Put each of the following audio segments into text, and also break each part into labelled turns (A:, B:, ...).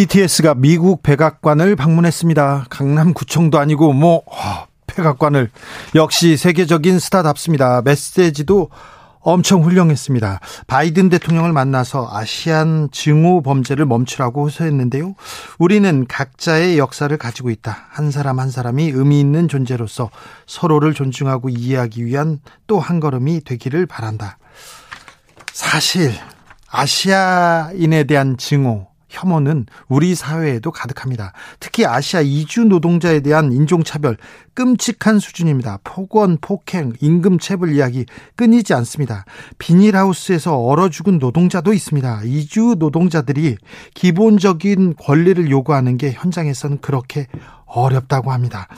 A: BTS가 미국 백악관을 방문했습니다. 강남구청도 아니고 뭐 어, 백악관을 역시 세계적인 스타답습니다. 메시지도 엄청 훌륭했습니다. 바이든 대통령을 만나서 아시안 증오 범죄를 멈추라고 호소했는데요. 우리는 각자의 역사를 가지고 있다. 한 사람 한 사람이 의미 있는 존재로서 서로를 존중하고 이해하기 위한 또 한 걸음이 되기를 바란다. 사실 아시아인에 대한 증오, 혐오는 우리 사회에도 가득합니다. 특히 아시아 이주 노동자에 대한 인종차별 끔찍한 수준입니다. 폭언, 폭행, 임금체불 이야기 끊이지 않습니다. 비닐하우스에서 얼어 죽은 노동자도 있습니다. 이주 노동자들이 기본적인 권리를 요구하는 게 현장에서는 그렇게 어렵다고 합니다.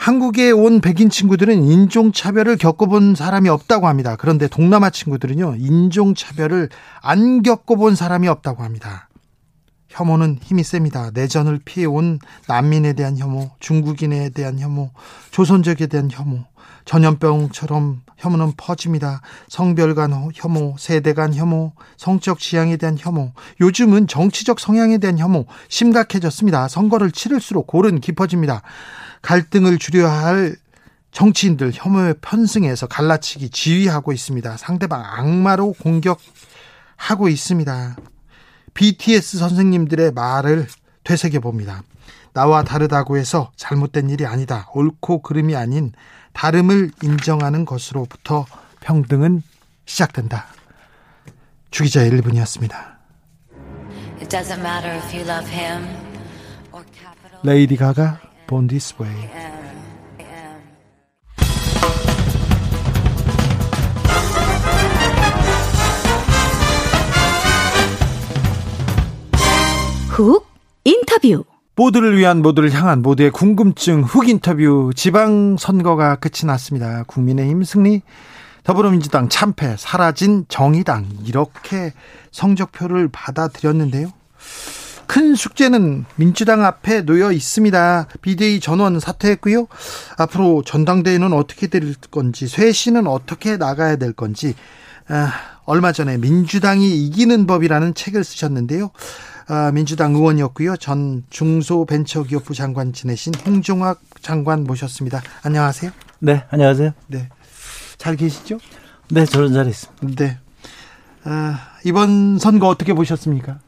A: 한국에 온 백인 친구들은 인종차별을 겪어본 사람이 없다고 합니다. 그런데 동남아 친구들은요, 인종차별을 안 겪어본 사람이 없다고 합니다. 혐오는 힘이 셉니다. 내전을 피해온 난민에 대한 혐오, 중국인에 대한 혐오, 조선족에 대한 혐오, 전염병처럼 혐오는 퍼집니다. 성별 간 혐오, 세대 간 혐오, 성적 지향에 대한 혐오, 요즘은 정치적 성향에 대한 혐오 심각해졌습니다. 선거를 치를수록 골은 깊어집니다. 갈등을 줄여야 할 정치인들 혐오에 편승해서 갈라치기 지휘하고 있습니다. 상대방 악마로 공격하고 있습니다. BTS 선생님들의 말을 되새겨 봅니다. 나와 다르다고 해서 잘못된 일이 아니다. 옳고 그름이 아닌 다름을 인정하는 것으로부터 평등은 시작된다. 주기자 1분이었습니다. 레이디 가가 Born This Way
B: 훅 인터뷰
A: 모두를 위한 모두를 향한 모두의 궁금증 훅 인터뷰 지방 선거가 끝이 났습니다. 국민의힘 승리 더불어민주당 참패 사라진 정의당 이렇게 성적표를 받아들였는데요. 큰 숙제는 민주당 앞에 놓여 있습니다. 비대위 전원 사퇴했고요. 앞으로 전당대회는 어떻게 될 건지, 쇄신은 어떻게 나가야 될 건지, 아, 얼마 전에 민주당이 이기는 법이라는 책을 쓰셨는데요. 아, 민주당 의원이었고요. 전 중소벤처기업부 장관 지내신 홍종학 장관 모셨습니다. 안녕하세요.
C: 네, 안녕하세요.
A: 네. 잘 계시죠?
C: 네, 저는 잘 있습니다.
A: 네. 아, 이번 선거 어떻게 보셨습니까?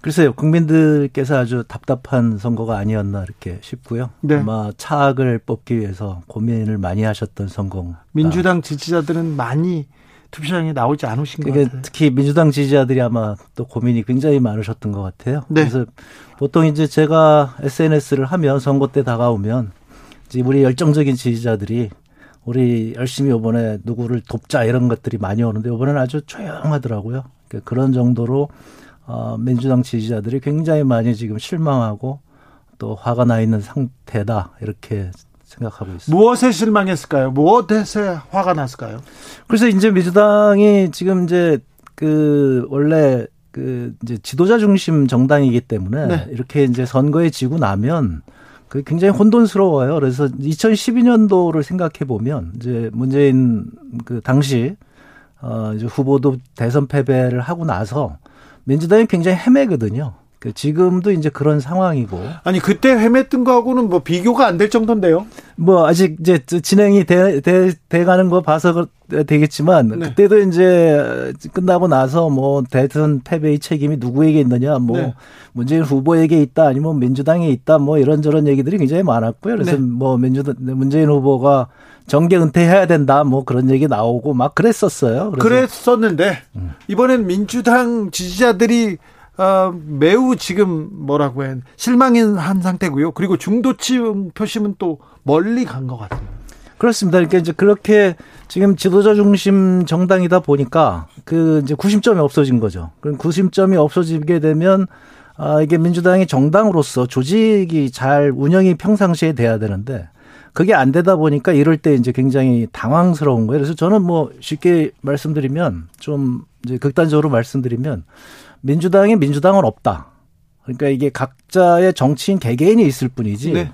C: 글쎄요, 국민들께서 아주 답답한 선거가 아니었나 이렇게 싶고요. 네. 아마 차악을 뽑기 위해서 고민을 많이 하셨던 선거.
A: 민주당 지지자들은 많이 투표장에 나오지 않으신 것 같아요.
C: 특히 민주당 지지자들이 아마 또 고민이 굉장히 많으셨던 것 같아요. 네. 그래서 보통 이제 제가 SNS를 하면 선거 때 다가오면 이제 우리 열정적인 지지자들이 우리 열심히 이번에 누구를 돕자 이런 것들이 많이 오는데 이번에는 아주 조용하더라고요. 그러니까 그런 정도로 어, 민주당 지지자들이 굉장히 많이 지금 실망하고 또 화가 나 있는 상태다 이렇게 생각하고 있습니다.
A: 무엇에 실망했을까요? 무엇에 화가 났을까요?
C: 그래서 이제 민주당이 지금 이제 그 원래 그 이제 지도자 중심 정당이기 때문에 네. 이렇게 이제 선거에 지고 나면 그 굉장히 혼돈스러워요. 그래서 2012년도를 생각해 보면 이제 문재인 그 당시 어 이제 후보도 대선 패배를 하고 나서 민주당이 굉장히 헤매거든요. 그 지금도 이제 그런 상황이고.
A: 아니 그때 헤맸던 거하고는 뭐 비교가 안 될 정도인데요.
C: 뭐 아직 이제 진행이 돼, 돼, 돼 가는 거 봐서 되겠지만 네. 그때도 이제 끝나고 나서 뭐 대선 패배의 책임이 누구에게 있느냐 뭐 네. 문재인 후보에게 있다 아니면 민주당에 있다 뭐 이런저런 얘기들이 굉장히 많았고요. 그래서 네. 뭐 민주당 문재인 후보가 정계 은퇴해야 된다 뭐 그런 얘기 나오고 막 그랬었어요.
A: 그랬었는데 음. 이번엔 민주당 지지자들이 어, 매우 지금 뭐라고 해 실망한 상태고요. 그리고 중도층 표심은 또 멀리 간 것 같아요.
C: 그렇습니다. 그러니까 이제 그렇게 지금 지도자 중심 정당이다 보니까 그 이제 구심점이 없어진 거죠. 그럼 구심점이 없어지게 되면 아, 이게 민주당이 정당으로서 조직이 잘 운영이 평상시에 돼야 되는데 그게 안 되다 보니까 이럴 때 이제 굉장히 당황스러운 거예요. 그래서 저는 뭐 쉽게 말씀드리면 좀 이제 극단적으로 말씀드리면 민주당이 민주당은 없다. 그러니까 이게 각자의 정치인 개개인이 있을 뿐이지 네.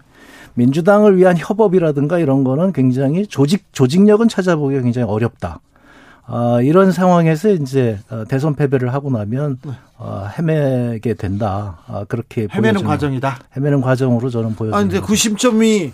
C: 민주당을 위한 협업이라든가 이런 거는 굉장히 조직 조직력은 찾아보기가 굉장히 어렵다. 아, 이런 상황에서 이제 어, 대선 패배를 하고 나면 네. 어, 헤매게 된다. 아, 그렇게
A: 헤매는 과정이다.
C: 헤매는 과정으로 저는 보여집니다.
A: 아, 근데 구심점이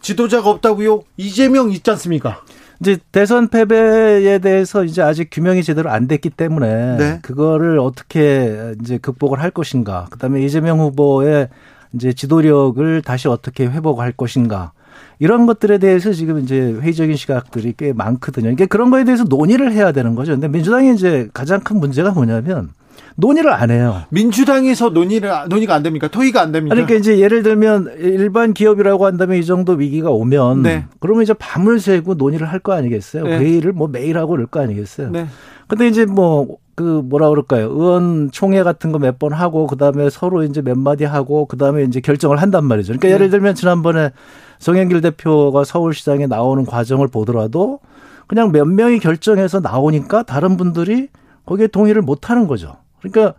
A: 지도자가 없다고요? 이재명 있지 않습니까?
C: 이제 대선 패배에 대해서 이제 아직 규명이 제대로 안 됐기 때문에 네. 그거를 어떻게 이제 극복을 할 것인가. 그다음에 이재명 후보의 이제 지도력을 다시 어떻게 회복할 것인가. 이런 것들에 대해서 지금 이제 회의적인 시각들이 꽤 많거든요. 그러니까 그런 거에 대해서 논의를 해야 되는 거죠. 근데 민주당이 이제 가장 큰 문제가 뭐냐면 논의를 안 해요.
A: 민주당에서 논의를 논의가 안 됩니까? 토의가 안 됩니까?
C: 그러니까 이제 예를 들면 일반 기업이라고 한다면 이 정도 위기가 오면 네. 그러면 이제 밤을 새고 논의를 할 거 아니겠어요? 네. 회의를 뭐 매일 하고 그럴 거 아니겠어요? 네. 근데 이제 뭐 그 뭐라 그럴까요? 의원 총회 같은 거 몇 번 하고 그다음에 서로 이제 몇 마디 하고 그다음에 이제 결정을 한단 말이죠. 그러니까 네. 예를 들면 지난번에 송영길 대표가 서울시장에 나오는 과정을 보더라도 그냥 몇 명이 결정해서 나오니까 다른 분들이 거기에 동의를 못 하는 거죠. 그러니까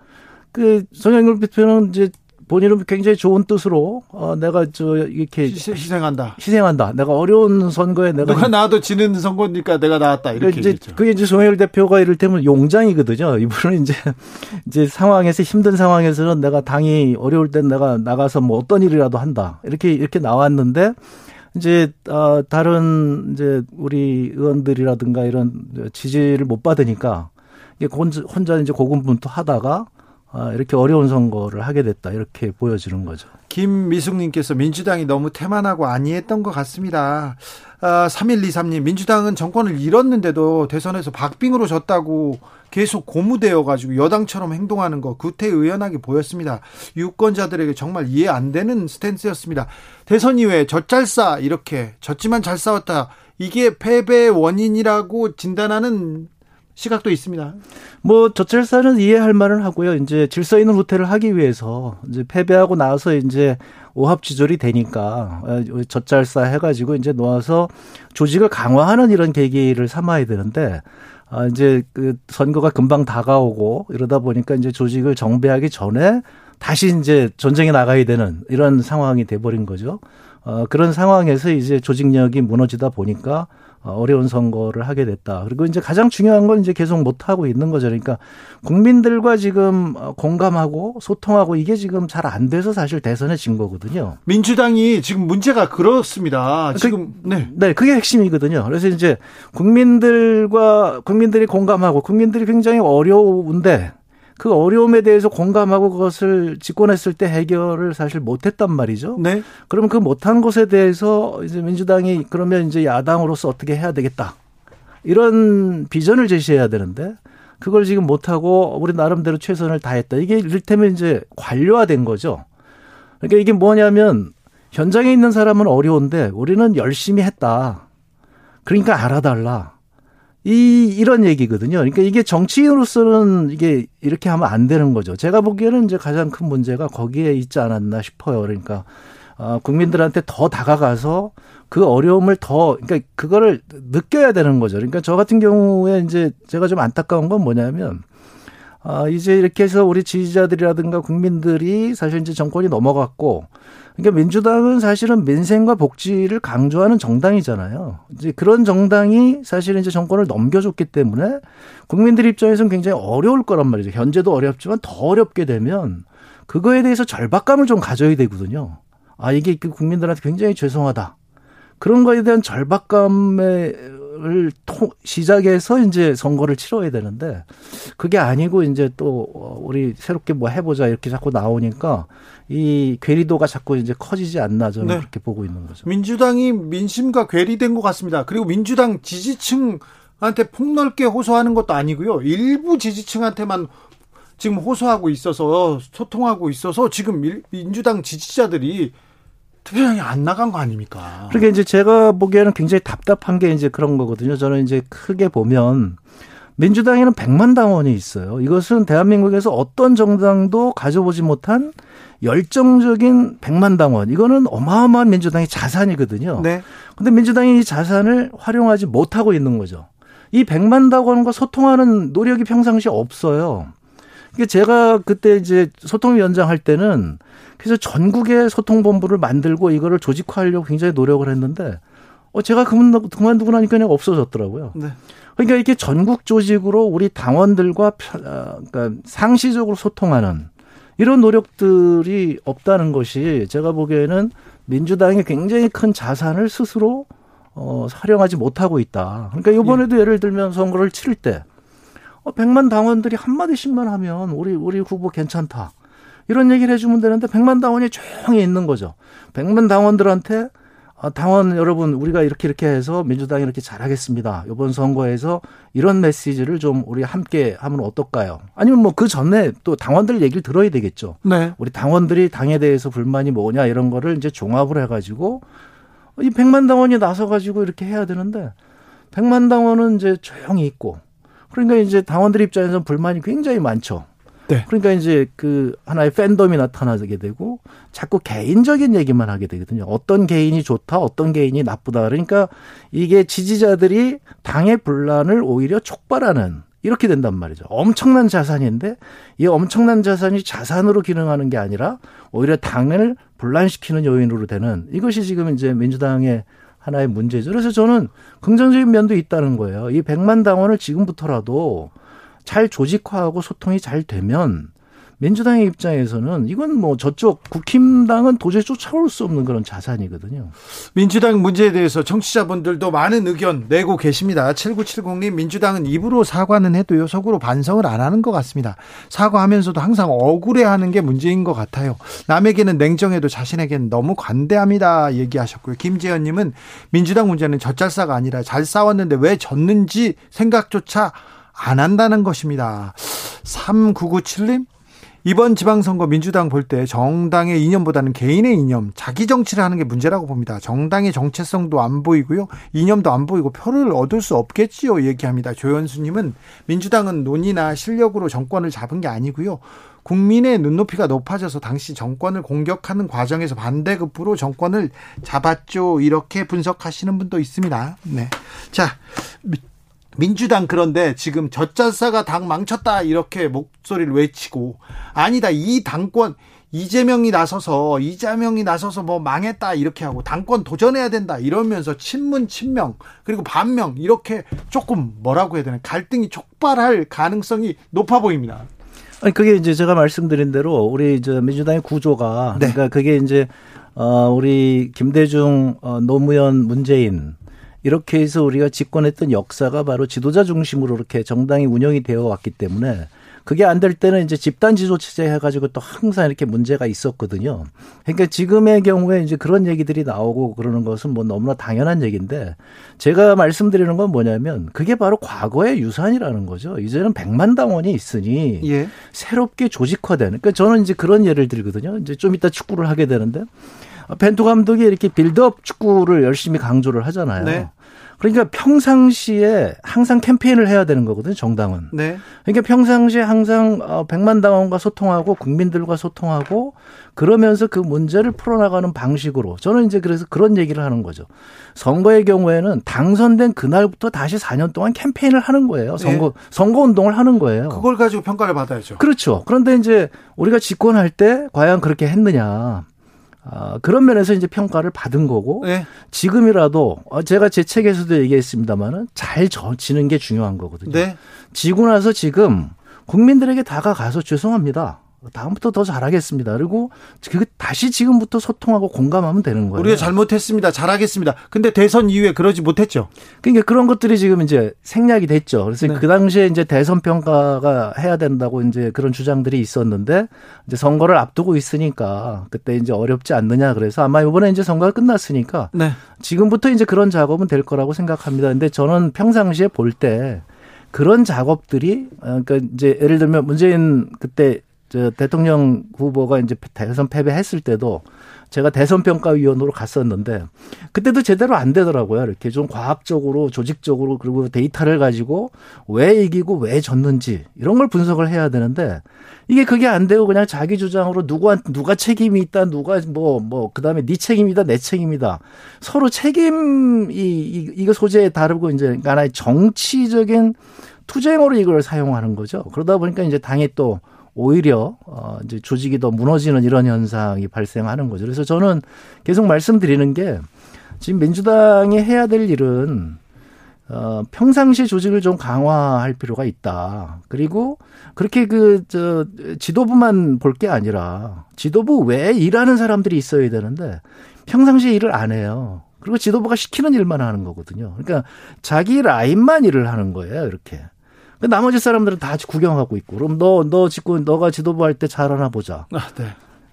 C: 그 송영길 대표는 이제 본인은 굉장히 좋은 뜻으로 어 내가 저 이렇게
A: 희생한다.
C: 희생한다. 내가 어려운 선거에 내가
A: 누가 나와도 지는 선거니까 내가 나왔다. 이렇게
C: 이제 얘기했죠. 그게 이제 송영길 대표가 이를테면 용장이거든요. 이분은 이제 이제 상황에서 힘든 상황에서는 내가 당이 어려울 땐 내가 나가서 뭐 어떤 일이라도 한다. 이렇게 이렇게 나왔는데 이제 어 다른 이제 우리 의원들이라든가 이런 지지를 못 받으니까 혼자 이제 고군분투하다가 아, 이렇게 어려운 선거를 하게 됐다 이렇게 보여지는 거죠.
A: 김미숙님께서 민주당이 너무 태만하고 안이했던 것 같습니다. 아, 3123님 민주당은 정권을 잃었는데도 대선에서 박빙으로 졌다고 계속 고무되어 가지고 여당처럼 행동하는 거 구태의연하게 보였습니다. 유권자들에게 정말 이해 안 되는 스탠스였습니다. 대선 이후에 젖잘싸 이렇게 졌지만 잘 싸웠다. 이게 패배의 원인이라고 진단하는 시각도 있습니다.
C: 뭐 저철사는 이해할 만은 하고요. 이제 질서 있는 후퇴를 하기 위해서 이제 패배하고 나서 이제 오합지졸이 되니까 어, 젖잘싸 해가지고 이제 놓아서 조직을 강화하는 이런 계기를 삼아야 되는데 아 이제 그 선거가 금방 다가오고 이러다 보니까 이제 조직을 정비하기 전에 다시 이제 전쟁에 나가야 되는 이런 상황이 돼버린 거죠. 어 그런 상황에서 이제 조직력이 무너지다 보니까 어, 어려운 선거를 하게 됐다. 그리고 이제 가장 중요한 건 이제 계속 못 하고 있는 거죠. 그러니까 국민들과 지금 어, 공감하고 소통하고 이게 지금 잘 안 돼서 사실 대선에 진 거거든요.
A: 민주당이 지금 문제가 그렇습니다. 그 지금
C: 그, 네. 네, 그게 핵심이거든요. 그래서 이제 국민들과 국민들이 공감하고 국민들이 굉장히 어려운데 그 어려움에 대해서 공감하고 그것을 집권했을 때 해결을 사실 못했단 말이죠. 네. 그러면 그 못한 것에 대해서 이제 민주당이 그러면 이제 야당으로서 어떻게 해야 되겠다. 이런 비전을 제시해야 되는데 그걸 지금 못하고 우리 나름대로 최선을 다했다. 이게 이를테면 이제 관료화된 거죠. 그러니까 이게 뭐냐면 현장에 있는 사람은 어려운데 우리는 열심히 했다. 그러니까 알아달라. 이 이런 얘기거든요. 그러니까 이게 정치인으로서는 이게 이렇게 하면 안 되는 거죠. 제가 보기에는 이제 가장 큰 문제가 거기에 있지 않았나 싶어요. 그러니까 어, 국민들한테 더 다가가서 그 어려움을 더 그러니까 그거를 느껴야 되는 거죠. 그러니까 저 같은 경우에 이제 제가 좀 안타까운 건 뭐냐면 아, 이제 이렇게 해서 우리 지지자들이라든가 국민들이 사실 이제 정권이 넘어갔고 그러니까 민주당은 사실은 민생과 복지를 강조하는 정당이잖아요. 이제 그런 정당이 사실은 이제 정권을 넘겨줬기 때문에 국민들 입장에서는 굉장히 어려울 거란 말이죠. 현재도 어렵지만 더 어렵게 되면 그거에 대해서 절박감을 좀 가져야 되거든요. 아, 이게 그 국민들한테 굉장히 죄송하다. 그런 거에 대한 절박감 을 시작해서 이제 선거를 치러야 되는데 그게 아니고 이제 또 우리 새롭게 뭐 해보자 이렇게 자꾸 나오니까 이 괴리도가 자꾸 이제 커지지 않나 저는 네. 그렇게 보고 있는 거죠.
A: 민주당이 민심과 괴리된 것 같습니다. 그리고 민주당 지지층한테 폭넓게 호소하는 것도 아니고요. 일부 지지층한테만 지금 호소하고 있어서 소통하고 있어서 지금 민주당 지지자들이 투표장에 안 나간 거 아닙니까?
C: 그러니까 이제 제가 보기에는 굉장히 답답한 게 이제 그런 거거든요. 저는 이제 크게 보면 민주당에는 100만 당원이 있어요. 이것은 대한민국에서 어떤 정당도 가져보지 못한 열정적인 100만 당원. 이거는 어마어마한 민주당의 자산이거든요. 네. 근데 민주당이 이 자산을 활용하지 못하고 있는 거죠. 이 100만 당원과 소통하는 노력이 평상시에 없어요. 이게 제가 그때 이제 소통위원장 할 때는 그래서 전국의 소통본부를 만들고 이거를 조직화하려고 굉장히 노력을 했는데 어 제가 그만 그만두고 나니까 그냥 없어졌더라고요. 네. 그러니까 이게 전국 조직으로 우리 당원들과 아, 그러니까 상시적으로 소통하는 이런 노력들이 없다는 것이 제가 보기에는 민주당이 굉장히 큰 자산을 스스로 어, 활용하지 못하고 있다. 그러니까 이번에도 예. 를 들면 선거를 치를 때 어, 100만 당원들이 한마디씩만 하면 우리 우리 후보 괜찮다. 이런 얘기를 해주면 되는데 100만 당원이 조용히 있는 거죠. 100만 당원들한테 아, 당원 여러분 우리가 이렇게 이렇게 해서 민주당이 이렇게 잘하겠습니다. 이번 선거에서 이런 메시지를 좀 우리 함께 하면 어떨까요? 아니면 뭐 그 전에 또 당원들 얘기를 들어야 되겠죠. 네. 우리 당원들이 당에 대해서 불만이 뭐냐 이런 거를 이제 종합을 해가지고 이 백만 당원이 나서 가지고 이렇게 해야 되는데 백만 당원은 이제 조용히 있고 그러니까 이제 당원들 입장에서는 불만이 굉장히 많죠. 네. 그러니까 이제 그 하나의 팬덤이 나타나게 되고 자꾸 개인적인 얘기만 하게 되거든요. 어떤 개인이 좋다, 어떤 개인이 나쁘다. 그러니까 이게 지지자들이 당의 분란을 오히려 촉발하는 이렇게 된단 말이죠. 엄청난 자산인데 이 엄청난 자산이 자산으로 기능하는 게 아니라 오히려 당을 분란시키는 요인으로 되는 이것이 지금 이제 민주당의 하나의 문제죠. 그래서 저는 긍정적인 면도 있다는 거예요. 이 백만 당원을 지금부터라도 잘 조직화하고 소통이 잘 되면 민주당의 입장에서는 이건 뭐 저쪽 국힘당은 도저히 쫓아올 수 없는 그런 자산이거든요.
A: 민주당 문제에 대해서 청취자분들도 많은 의견 내고 계십니다. 7970님 민주당은 입으로 사과는 해도요 속으로 반성을 안 하는 것 같습니다. 사과하면서도 항상 억울해하는 게 문제인 것 같아요. 남에게는 냉정해도 자신에게는 너무 관대합니다. 얘기하셨고요. 김재현님은 민주당 문제는 젖잘싸가 아니라 잘 싸웠는데 왜 졌는지 생각조차 안 한다는 것입니다. 3997님 이번 지방선거 민주당 볼 때 정당의 이념보다는 개인의 이념, 자기 정치를 하는 게 문제라고 봅니다. 정당의 정체성도 안 보이고요. 이념도 안 보이고 표를 얻을 수 없겠지요. 얘기합니다. 조현수님은 민주당은 논의나 실력으로 정권을 잡은 게 아니고요. 국민의 눈높이가 높아져서 당시 정권을 공격하는 과정에서 반대급부로 정권을 잡았죠. 이렇게 분석하시는 분도 있습니다. 네. 자, 민주당 그런데 지금 젖잘싸가 당 망쳤다 이렇게 목소리를 외치고 아니다 이 당권 이재명이 나서서 이재명이 나서서 뭐 망했다 이렇게 하고 당권 도전해야 된다 이러면서 친문 친명 그리고 반명 이렇게 조금 뭐라고 해야 되나 갈등이 촉발할 가능성이 높아 보입니다.
C: 아니 그게 이제 제가 말씀드린 대로 우리 저 민주당의 구조가 네. 그러니까 그게 이제 어 우리 김대중 어 노무현 문재인 이렇게 해서 우리가 집권했던 역사가 바로 지도자 중심으로 이렇게 정당이 운영이 되어 왔기 때문에 그게 안 될 때는 이제 집단 지도 체제 해가지고 또 항상 이렇게 문제가 있었거든요. 그러니까 지금의 경우에 이제 그런 얘기들이 나오고 그러는 것은 뭐 너무나 당연한 얘기인데 제가 말씀드리는 건 뭐냐면 그게 바로 과거의 유산이라는 거죠. 이제는 백만 당원이 있으니 예. 새롭게 조직화되는. 그러니까 저는 이제 그런 예를 들거든요. 이제 좀 이따 축구를 하게 되는데 벤투 감독이 이렇게 빌드업 축구를 열심히 강조를 하잖아요. 네. 그러니까 평상시에 항상 캠페인을 해야 되는 거거든요, 정당은. 네. 그러니까 평상시에 항상 어, 백만 당원과 소통하고 국민들과 소통하고 그러면서 그 문제를 풀어나가는 방식으로 저는 이제 그래서 그런 얘기를 하는 거죠. 선거의 경우에는 당선된 그날부터 다시 4년 동안 캠페인을 하는 거예요. 선거 네. 선거 운동을 하는 거예요.
A: 그걸 가지고 평가를 받아야죠.
C: 그렇죠. 그런데 이제 우리가 집권할 때 과연 그렇게 했느냐? 아, 그런 면에서 이제 평가를 받은 거고 네. 지금이라도 어, 제가 제 책에서도 얘기했습니다만은 잘 지는 게 중요한 거거든요. 네. 지고 나서 지금 국민들에게 다가가서 죄송합니다. 다음부터 더 잘하겠습니다. 그리고 그 다시 지금부터 소통하고 공감하면 되는 거예요.
A: 우리가 잘못했습니다. 잘하겠습니다. 근데 대선 이후에 그러지 못했죠.
C: 그러니까 그런 것들이 지금 이제 생략이 됐죠. 그래서 네. 그 당시에 이제 대선 평가가 해야 된다고 이제 그런 주장들이 있었는데 이제 선거를 앞두고 있으니까 그때 이제 어렵지 않느냐 그래서 아마 이번에 이제 선거가 끝났으니까 네. 지금부터 이제 그런 작업은 될 거라고 생각합니다. 근데 저는 평상시에 볼때 그런 작업들이 어, 그러니까 이제 예를 들면 문재인 그때 저 대통령 후보가 이제 대선 패배했을 때도 제가 대선 평가위원으로 갔었는데 그때도 제대로 안 되더라고요. 이렇게 좀 과학적으로 조직적으로 그리고 데이터를 가지고 왜 이기고 왜 졌는지 이런 걸 분석을 해야 되는데 이게 그게 안 되고 그냥 자기 주장으로 누가 누가 책임이 있다 누가 뭐뭐 그다음에 네 책임이다 내 책임이다 서로 책임 이 이거 소재에 다르고 이제 하나의 정치적인 투쟁으로 이걸 사용하는 거죠. 그러다 보니까 이제 당이 또 오히려 어 이제 조직이 더 무너지는 이런 현상이 발생하는 거죠. 그래서 저는 계속 말씀드리는 게 지금 민주당이 해야 될 일은 어 평상시 조직을 좀 강화할 필요가 있다. 그리고 그렇게 그 저 지도부만 볼 게 아니라 지도부 외에 일하는 사람들이 있어야 되는데 평상시에 일을 안 해요. 그리고 지도부가 시키는 일만 하는 거거든요. 그러니까 자기 라인만 일을 하는 거예요. 이렇게. 그 나머지 사람들은 다 구경하고 있고 그럼 너너 짓고 너가 지도부 할 때 잘하나 보자. 아, 네.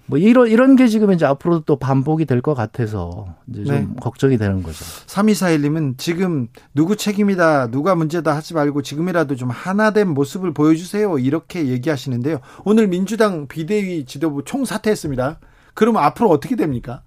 C: 뭐 이런 이런 게 지금 이제 앞으로도 또 반복이 될 것 같아서 이제 좀 네. 걱정이 되는 거죠.
A: 3241님은 지금 누구 책임이다, 누가 문제다 하지 말고 지금이라도 좀 하나된 모습을 보여주세요. 이렇게 얘기하시는데요. 오늘 민주당 비대위 지도부 총 사퇴했습니다. 그러면 앞으로 어떻게 됩니까?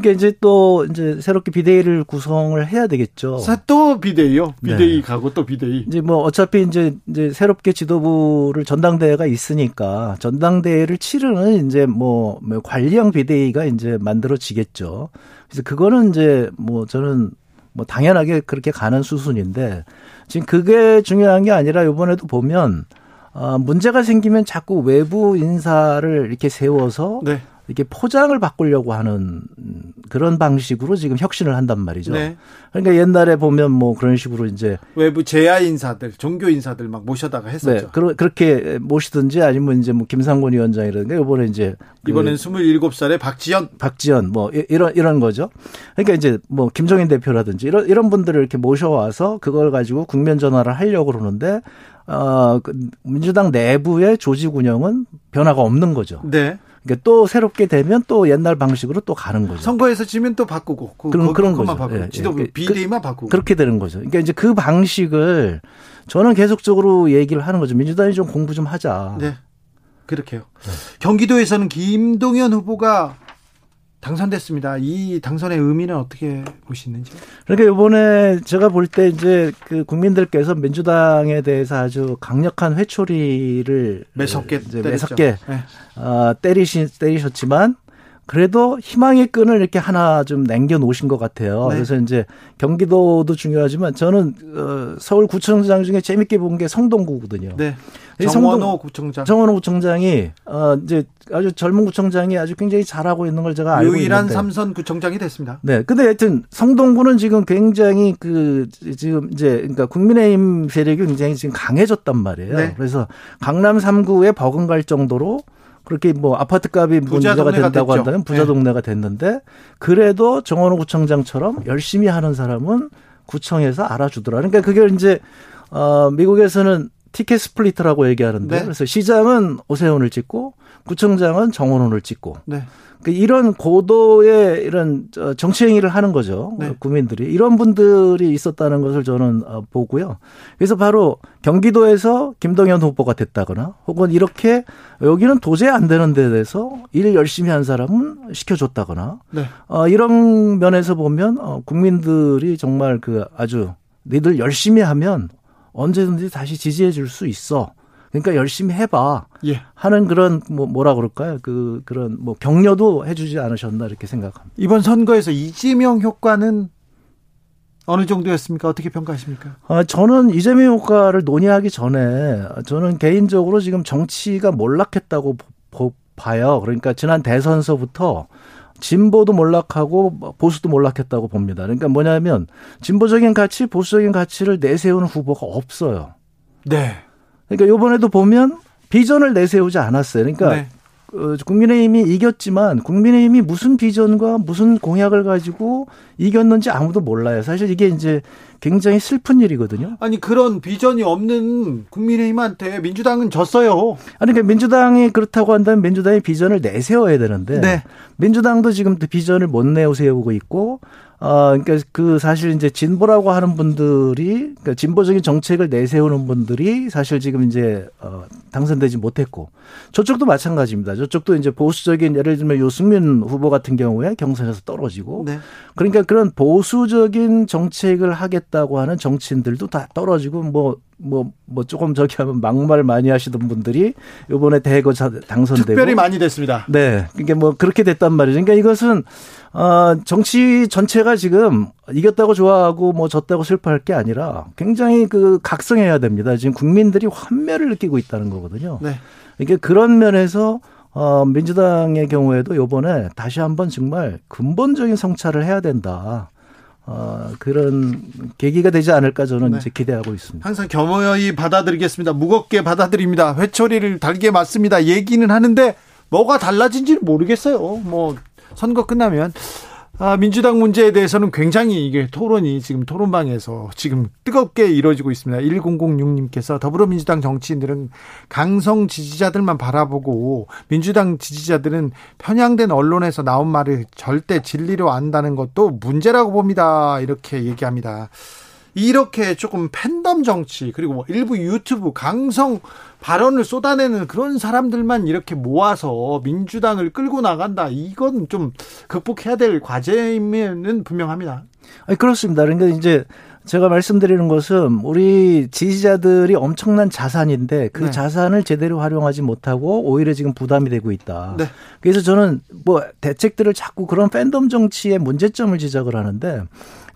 C: 그러니까 이제 또 이제 새롭게 비대위를 구성을 해야 되겠죠.
A: 또 비대위요? 비대위 네. 가고 또 비대위.
C: 이제 뭐 어차피 이제 이제 새롭게 지도부를 전당대회가 있으니까 전당대회를 치르는 이제 뭐, 뭐 관리형 비대위가 이제 만들어지겠죠. 그래서 그거는 이제 뭐 저는 뭐 당연하게 그렇게 가는 수순인데 지금 그게 중요한 게 아니라 이번에도 보면 어, 문제가 생기면 자꾸 외부 인사를 이렇게 세워서 네. 이렇게 포장을 바꾸려고 하는 그런 방식으로 지금 혁신을 한단 말이죠. 네. 그러니까 옛날에 보면 뭐 그런 식으로 이제
A: 외부 제야 인사들, 종교 인사들 막 모셔다가 했었죠. 네.
C: 그러, 그렇게 모시든지 아니면 이제 뭐 김상곤 위원장이라든가 이번에 이제
A: 그 이번엔 27살의 박지연
C: 박지연 뭐 이런 이런 거죠. 그러니까 이제 뭐 김종인 대표라든지 이런 이런 분들을 이렇게 모셔와서 그걸 가지고 국면 전환을 하려고 그러는데 어, 그 민주당 내부의 조직 운영은 변화가 없는 거죠. 네. 그러니까 또 새롭게 되면 또 옛날 방식으로 또 가는 거죠.
A: 선거에서 지면 또 바꾸고 그,
C: 그런 그런 거죠. 바꾸고.
A: 예, 지도부 예. 비대위만 바꾸고
C: 그렇게 되는 거죠. 그러니까 이제 그 방식을 저는 계속적으로 얘기를 하는 거죠. 민주당이 좀 공부 좀 하자.
A: 네. 그렇게요. 네. 경기도에서는 김동연 후보가 당선됐습니다. 이 당선의 의미는 어떻게 보시는지?
C: 그러니까 이번에 제가 볼 때 이제 그 국민들께서 민주당에 대해서 아주 강력한 회초리를
A: 매섭게
C: 이제 매섭게 네. 어, 때리시 때리셨지만 그래도 희망의 끈을 이렇게 하나 좀 남겨 놓으신 것 같아요. 네. 그래서 이제 경기도도 중요하지만 저는 어, 서울 구청장 중에 재밌게 본 게 성동구거든요. 네.
A: 정원호 구청장.
C: 정원호 구청장이 어 이제 아주 젊은 구청장이 아주 굉장히 잘하고 있는 걸 제가 알고
A: 유일한
C: 있는데.
A: 삼선 구청장이 됐습니다.
C: 네. 근데 하여튼 성동구는 지금 굉장히 그 지금 이제 그러니까 국민의힘 세력이 굉장히 지금 강해졌단 말이에요. 네. 그래서 강남 3구에 버금갈 정도로 그렇게 뭐 아파트 값이 문제가 된다고 한다면 부자 네. 동네가 됐는데 그래도 정원오 구청장처럼 열심히 하는 사람은 구청에서 알아주더라. 그러니까 그게 이제 어 미국에서는 ticket split이라고 얘기하는데 네. 그래서 시장은 오세훈을 찍고 구청장은 정원오를 찍고 네. 그 이런 고도의 이런 정치 행위를 하는 거죠. 네. 국민들이 이런 분들이 있었다는 것을 저는 어, 보고요. 그래서 바로 경기도에서 김동연 후보가 됐다거나 혹은 이렇게 여기는 도저히 안 되는 데 대해서 일 열심히 한 사람은 시켜줬다거나 네. 어, 이런 면에서 보면 어, 국민들이 정말 그 아주 니들 열심히 하면 언제든지 다시 지지해 줄 수 있어. 그러니까 열심히 해봐. 예. 하는 그런 뭐 뭐라 그럴까요? 그 그런 뭐 격려도 해주지 않으셨나 이렇게 생각합니다.
A: 이번 선거에서 이재명 효과는 어느 정도였습니까? 어떻게 평가하십니까?
C: 아, 저는 이재명 효과를 논의하기 전에 저는 개인적으로 지금 정치가 몰락했다고 봐요. 그러니까 지난 대선서부터 진보도 몰락하고 보수도 몰락했다고 봅니다. 그러니까 뭐냐면 진보적인 가치, 보수적인 가치를 내세우는 후보가 없어요. 네. 그러니까 요번에도 보면 비전을 내세우지 않았어요. 그러니까 네. 어, 국민의힘이 이겼지만 국민의힘이 무슨 비전과 무슨 공약을 가지고 이겼는지 아무도 몰라요. 사실 이게 이제 굉장히 슬픈 일이거든요.
A: 아니 그런 비전이 없는 국민의힘한테 민주당은 졌어요.
C: 아니 그러니까 민주당이 그렇다고 한다면 민주당이 비전을 내세워야 되는데 네. 민주당도 지금 비전을 못 내세우고 있고 어, 그러니까 그 사실 이제 진보라고 하는 분들이 그러니까 진보적인 정책을 내세우는 분들이 사실 지금 이제 어 당선되지 못했고 저쪽도 마찬가지입니다. 저쪽도 이제 보수적인 예를 들면 요승민 후보 같은 경우에 경선에서 떨어지고 네. 그러니까 그런 보수적인 정책을 하겠다고 하는 정치인들도 다 떨어지고 뭐 뭐, 뭐 조금 저기 하면 막말 많이 하시던 분들이 요번에 대거 당선되고.
A: 특별히 많이 됐습니다.
C: 네. 그러니까 뭐 그렇게 됐단 말이죠. 그러니까 이것은 어, 정치 전체가 지금 이겼다고 좋아하고 뭐 졌다고 슬퍼할 게 아니라 굉장히 그 각성해야 됩니다. 지금 국민들이 환멸을 느끼고 있다는 거거든요. 네. 이게 그런 면에서 어, 민주당의 경우에도 요번에 다시 한번 정말 근본적인 성찰을 해야 된다. 어, 그런 계기가 되지 않을까 저는 네. 이제 기대하고 있습니다.
A: 항상 겸허히 받아들이겠습니다. 무겁게 받아들입니다. 회초리를 달게 맞습니다. 얘기는 하는데 뭐가 달라진지는 모르겠어요. 뭐 선거 끝나면 아, 민주당 문제에 대해서는 굉장히 이게 토론이 지금 토론방에서 지금 뜨겁게 이루어지고 있습니다. 1006님께서 더불어민주당 정치인들은 강성 지지자들만 바라보고 민주당 지지자들은 편향된 언론에서 나온 말을 절대 진리로 안다는 것도 문제라고 봅니다. 이렇게 얘기합니다. 이렇게 조금 팬덤 정치 그리고 뭐 일부 유튜브 강성 발언을 쏟아내는 그런 사람들만 이렇게 모아서 민주당을 끌고 나간다. 이건 좀 극복해야 될 과제임은 분명합니다.
C: 아니, 그렇습니다. 그러니까 이제 제가 말씀드리는 것은 우리 지지자들이 엄청난 자산인데 그 네. 자산을 제대로 활용하지 못하고 오히려 지금 부담이 되고 있다. 네. 그래서 저는 뭐 대책들을 자꾸 그런 팬덤 정치의 문제점을 지적을 하는데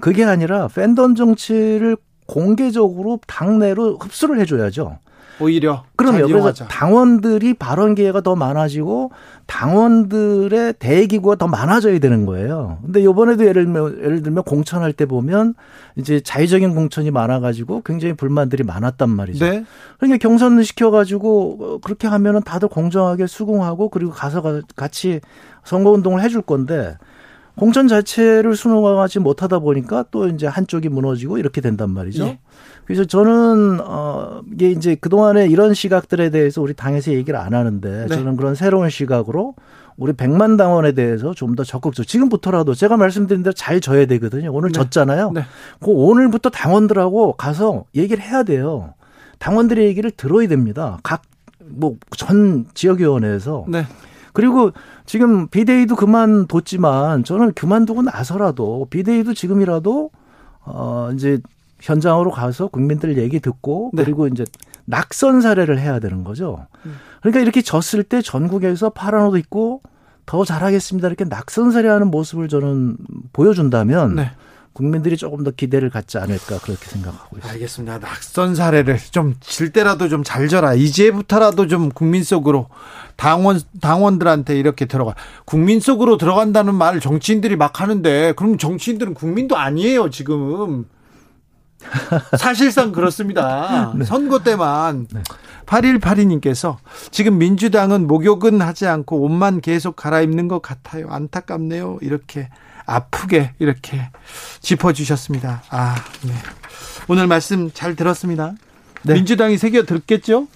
C: 그게 아니라 팬덤 정치를 공개적으로 당내로 흡수를 해줘야죠.
A: 오히려
C: 그럼요. 그래서 당원들이 발언 기회가 더 많아지고 당원들의 대기구가 더 많아져야 되는 거예요. 근데 요번에도 예를 들면 예를 들면 공천할 때 보면 이제 자의적인 공천이 많아 가지고 굉장히 불만들이 많았단 말이죠. 네. 그러니까 경선을 시켜 가지고 그렇게 하면은 다들 공정하게 수긍하고 그리고 가서 같이 선거 운동을 해줄 건데 공천 자체를 수능하지 못하다 보니까 또 이제 한쪽이 무너지고 이렇게 된단 말이죠. 예. 그래서 저는 어 이게 이제 그동안에 이런 시각들에 대해서 우리 당에서 얘기를 안 하는데 네. 저는 그런 새로운 시각으로 우리 백만 당원에 대해서 좀 더 적극적 지금부터라도 제가 말씀드린 대로 잘 져야 되거든요. 오늘 네. 졌잖아요. 네. 그 오늘부터 당원들하고 가서 얘기를 해야 돼요. 당원들의 얘기를 들어야 됩니다. 각 뭐 전 지역위원회에서 네. 그리고 지금 비대위도 그만뒀지만 저는 그만두고 나서라도 비대위도 지금이라도 어 이제 현장으로 가서 국민들 얘기 듣고 네. 그리고 이제 낙선 사례를 해야 되는 거죠. 그러니까 이렇게 졌을 때 전국에서 파란 옷 입고 더 잘하겠습니다. 이렇게 낙선 사례하는 모습을 저는 보여준다면 네. 국민들이 조금 더 기대를 갖지 않을까 그렇게 생각하고 있습니다.
A: 알겠습니다. 낙선 사례를 좀 질 때라도 좀 잘 져라. 이제부터라도 좀 국민 속으로 당원 당원들한테 이렇게 들어가. 국민 속으로 들어간다는 말 정치인들이 막 하는데 그럼 정치인들은 국민도 아니에요, 지금. 사실상 그렇습니다. 네. 선거 때만 네. 8182님께서 지금 민주당은 목욕은 하지 않고 옷만 계속 갈아입는 것 같아요. 안타깝네요. 이렇게 아프게 이렇게 짚어주셨습니다. 아, 네. 오늘 말씀 잘 들었습니다. 네. 민주당이 새겨 들겠죠?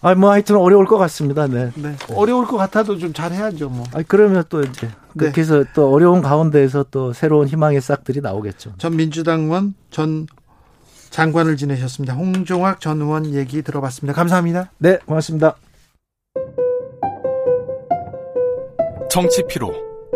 C: 아, 뭐 하여튼 어려울 것 같습니다. 네. 네.
A: 어려울 것 같아도 좀 잘해야죠, 뭐.
C: 아, 그러면 또 이제 네. 그렇게 해서 또 어려운 가운데에서 또 새로운 희망의 싹들이 나오겠죠.
A: 전 민주당원 전 장관을 지내셨습니다. 홍종학 전 의원 얘기 들어봤습니다. 감사합니다.
C: 네, 고맙습니다.
D: 정치 피로,